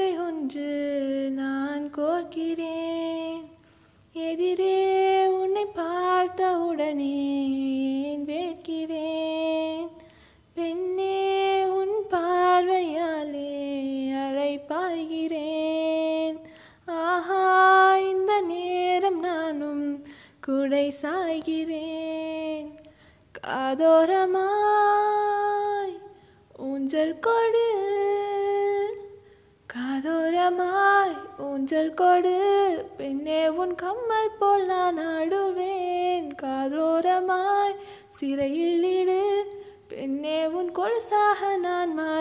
வாழ்க்கை ஒன்று நான் கோர்க்கிறேன். எதிரே உன்னை பார்த்த உடனே ஏன் வேட்கிறேன்? பெண்ணே உன் பார்வையாலே அழைப்பாய்கிறேன் ஆஹா இந்த நேரம் நானும் குடை சாய்கிறேன். காதோரமாய் ஊஞ்சல் கொடு காதோரமாய் ஊஞ்சல் கொடு. பெண்ணே உன் கம்மல் போல் நான் ஆடுவேன். காதோரமாய் சிறையில் இடு. பெண்ணே உன் கொலுசாக நான் மாறுவேன்